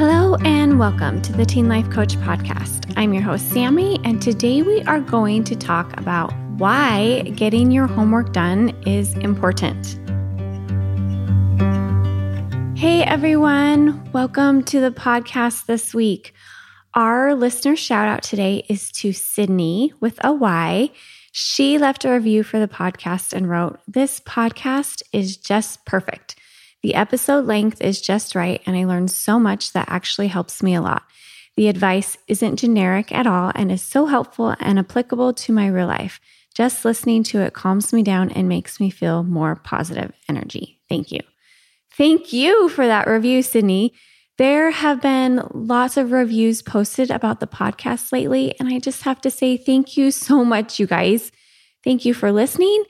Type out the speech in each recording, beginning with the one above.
Hello and welcome to the Teen Life Coach Podcast. I'm your host, Sammy, and today we are going to talk about why getting your homework done is important. Hey everyone, welcome to the podcast this week. Our listener shout out today is to Sydney with a Y. She left a review for the podcast and wrote, This podcast is just perfect. The episode length is just right, and I learned so much that actually helps me a lot. The advice isn't generic at all and is so helpful and applicable to my real life. Just listening to it calms me down and makes me feel more positive energy. Thank you. Thank you for that review, Sydney. There have been lots of reviews posted about the podcast lately, and I just have to say thank you so much, you guys. Thank you for listening,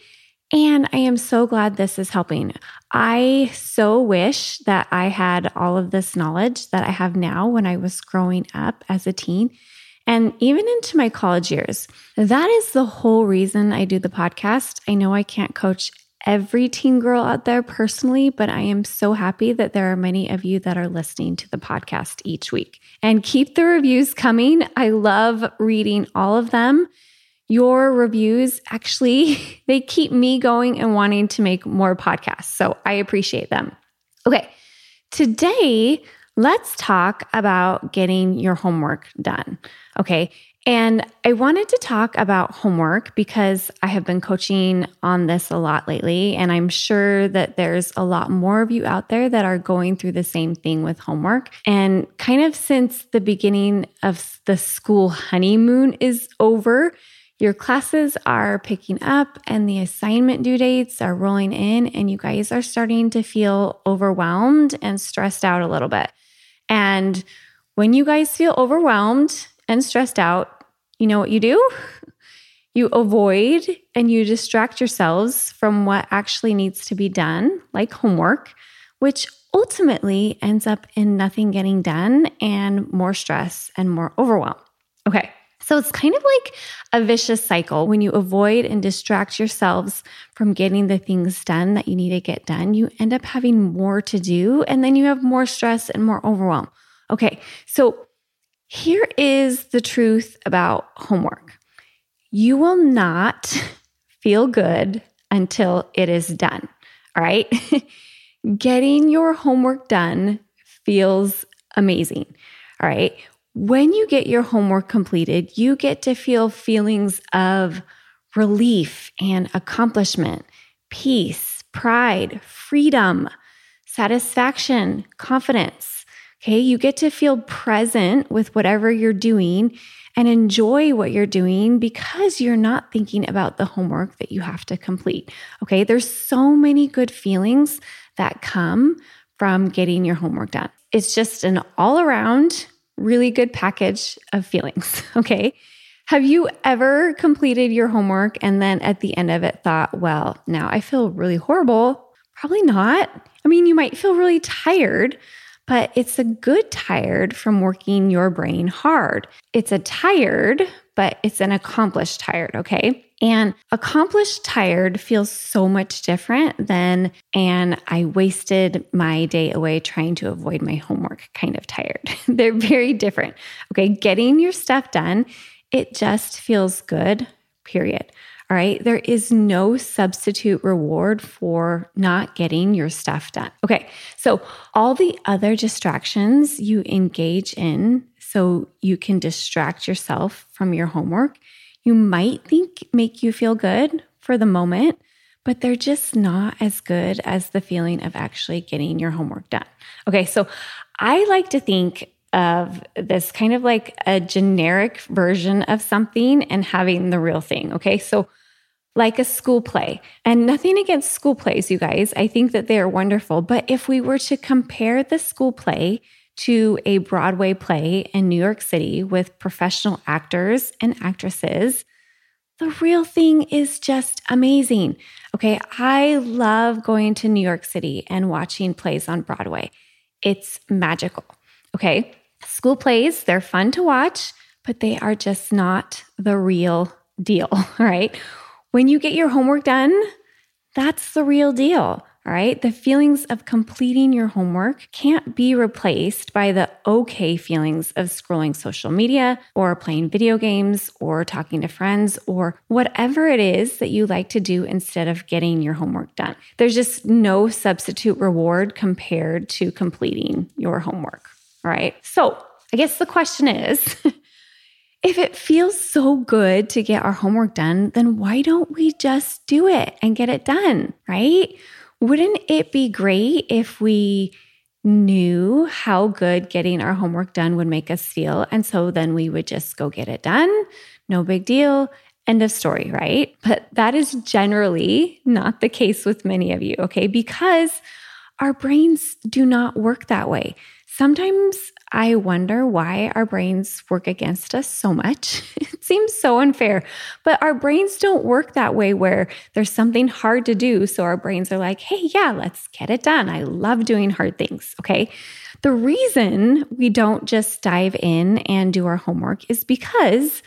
and I am so glad this is helping. I so wish that I had all of this knowledge that I have now when I was growing up as a teen and even into my college years. That is the whole reason I do the podcast. I know I can't coach every teen girl out there personally, but I am so happy that there are many of you that are listening to the podcast each week. And keep the reviews coming. I love reading all of them. Your reviews actually they keep me going and wanting to make more podcasts. So I appreciate them. Okay. Today, let's talk about getting your homework done. Okay. And I wanted to talk about homework because I have been coaching on this a lot lately. And I'm sure that there's a lot more of you out there that are going through the same thing with homework. And kind of since the beginning of the school honeymoon is over, your classes are picking up and the assignment due dates are rolling in, and you guys are starting to feel overwhelmed and stressed out a little bit. And when you guys feel overwhelmed and stressed out, you know what you do? You avoid and you distract yourselves from what actually needs to be done, like homework, which ultimately ends up in nothing getting done and more stress and more overwhelm. Okay. So it's kind of like a vicious cycle. When you avoid and distract yourselves from getting the things done that you need to get done, you end up having more to do and then you have more stress and more overwhelm. Okay. So here is the truth about homework you will not feel good until it is done. All right. Getting your homework done feels amazing. All right. When you get your homework completed, you get to feel feelings of relief and accomplishment, peace, pride, freedom, satisfaction, confidence. Okay. You get to feel present with whatever you're doing and enjoy what you're doing because you're not thinking about the homework that you have to complete. Okay. There's so many good feelings that come from getting your homework done. It's just an all around really good package of feelings. Okay. Have you ever completed your homework and then at the end of it thought, well, now I feel really horrible? Probably not. I mean, you might feel really tired, but it's a good tired from working your brain hard. It's a tired, but it's an accomplished tired, okay? And accomplished tired feels so much different than and I wasted my day away trying to avoid my homework kind of tired. They're very different. Okay, getting your stuff done, it just feels good, period. All right. There is no substitute reward for not getting your stuff done. Okay. So, all the other distractions you engage in so you can distract yourself from your homework, you might think make you feel good for the moment, but they're just not as good as the feeling of actually getting your homework done. Okay. So, I like to think of this kind of like a generic version of something and having the real thing. Okay. So, like a school play. And nothing against school plays, you guys. I think that they are wonderful. But if we were to compare the school play to a Broadway play in New York City with professional actors and actresses, the real thing is just amazing. Okay, I love going to New York City and watching plays on Broadway. It's magical. Okay, school plays, they're fun to watch, but they are just not the real deal, right? When you get your homework done, that's the real deal. All right. The feelings of completing your homework can't be replaced by the okay feelings of scrolling social media or playing video games or talking to friends or whatever it is that you like to do instead of getting your homework done. There's just no substitute reward compared to completing your homework. All right. So I guess the question is if it feels so good to get our homework done, then why don't we just do it and get it done? Right? Wouldn't it be great if we knew how good getting our homework done would make us feel? And so then we would just go get it done. No big deal. End of story, right? But that is generally not the case with many of you, okay? Because our brains do not work that way. Sometimes I wonder why our brains work against us so much. it seems so unfair, but our brains don't work that way where there's something hard to do. So our brains are like, hey, yeah, let's get it done. I love doing hard things. Okay. The reason we don't just dive in and do our homework is because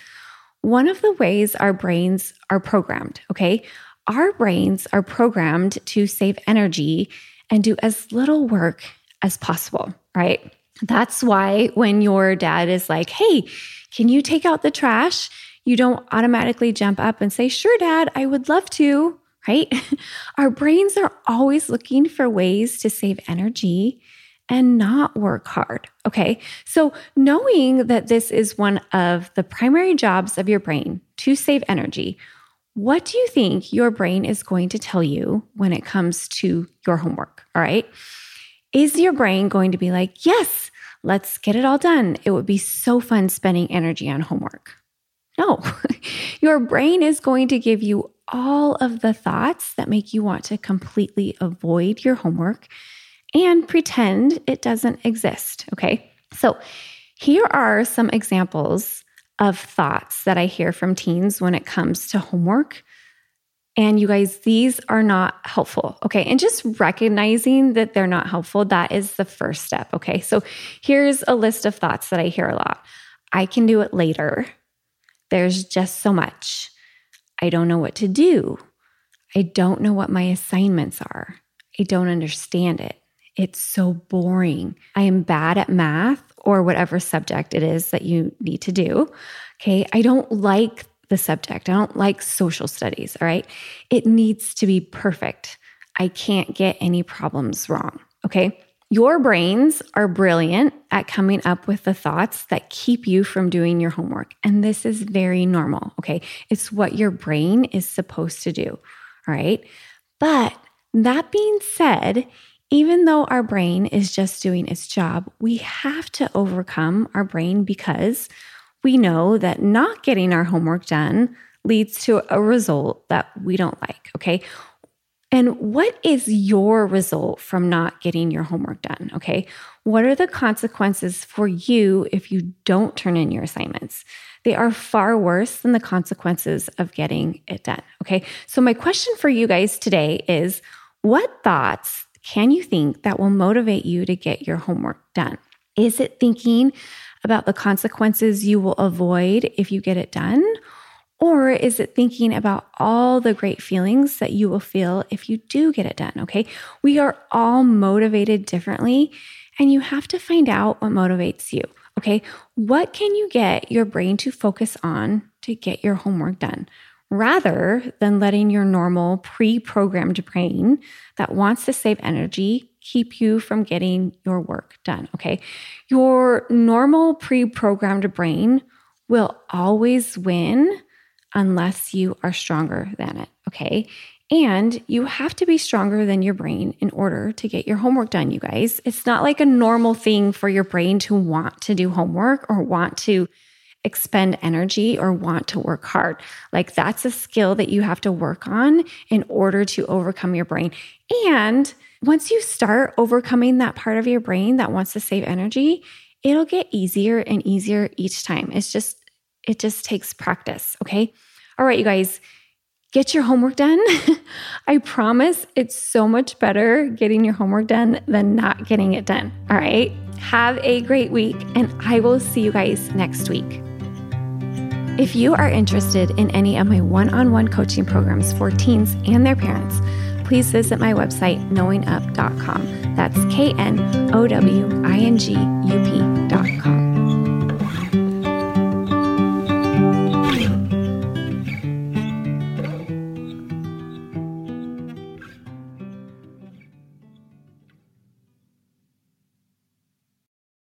one of the ways our brains are programmed, okay? Our brains are programmed to save energy and do as little work as possible, right? That's why when your dad is like, hey, can you take out the trash? You don't automatically jump up and say, sure, dad, I would love to, right? Our brains are always looking for ways to save energy and not work hard. Okay. So, knowing that this is one of the primary jobs of your brain to save energy, what do you think your brain is going to tell you when it comes to your homework? All right. Is your brain going to be like, yes, let's get it all done? It would be so fun spending energy on homework. No, your brain is going to give you all of the thoughts that make you want to completely avoid your homework and pretend it doesn't exist. Okay. So here are some examples of thoughts that I hear from teens when it comes to homework and you guys, these are not helpful. Okay. And just recognizing that they're not helpful, that is the first step. Okay. So here's a list of thoughts that I hear a lot I can do it later. There's just so much. I don't know what to do. I don't know what my assignments are. I don't understand it. It's so boring. I am bad at math or whatever subject it is that you need to do. Okay. I don't like the subject. I don't like social studies, all right? It needs to be perfect. I can't get any problems wrong, okay? Your brains are brilliant at coming up with the thoughts that keep you from doing your homework. And this is very normal, okay? It's what your brain is supposed to do, all right? But that being said, even though our brain is just doing its job, we have to overcome our brain because we know that not getting our homework done leads to a result that we don't like. Okay. And what is your result from not getting your homework done? Okay. What are the consequences for you if you don't turn in your assignments? They are far worse than the consequences of getting it done. Okay. So, my question for you guys today is what thoughts can you think that will motivate you to get your homework done? Is it thinking about the consequences you will avoid if you get it done? Or is it thinking about all the great feelings that you will feel if you do get it done? Okay. We are all motivated differently, and you have to find out what motivates you. Okay. What can you get your brain to focus on to get your homework done? Rather than letting your normal pre programmed brain that wants to save energy keep you from getting your work done. Okay. Your normal pre programmed brain will always win unless you are stronger than it. Okay. And you have to be stronger than your brain in order to get your homework done, you guys. It's not like a normal thing for your brain to want to do homework or want to expend energy or want to work hard. Like that's a skill that you have to work on in order to overcome your brain. And once you start overcoming that part of your brain that wants to save energy, it'll get easier and easier each time. It's just, it just takes practice. Okay. All right, you guys, get your homework done. I promise it's so much better getting your homework done than not getting it done. All right. Have a great week, and I will see you guys next week. If you are interested in any of my one on one coaching programs for teens and their parents, please visit my website, knowingup.com. That's K N O W I N G U P.com.